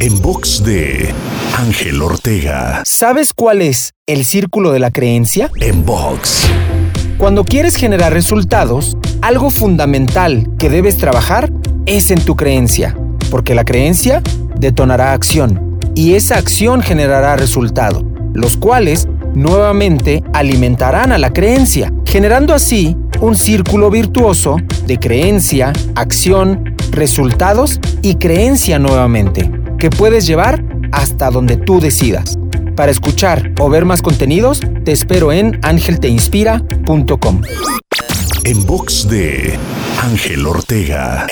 En box de Ángel Ortega. ¿Sabes cuál es el círculo de la creencia? En box. Cuando quieres generar resultados, algo fundamental que debes trabajar es en tu creencia, porque la creencia detonará acción y esa acción generará resultado, los cuales nuevamente alimentarán a la creencia, generando así un círculo virtuoso de creencia, acción, resultados y creencia nuevamente, que puedes llevar hasta donde tú decidas. Para escuchar o ver más contenidos, te espero en angelteinspira.com. En box de Ángel Ortega.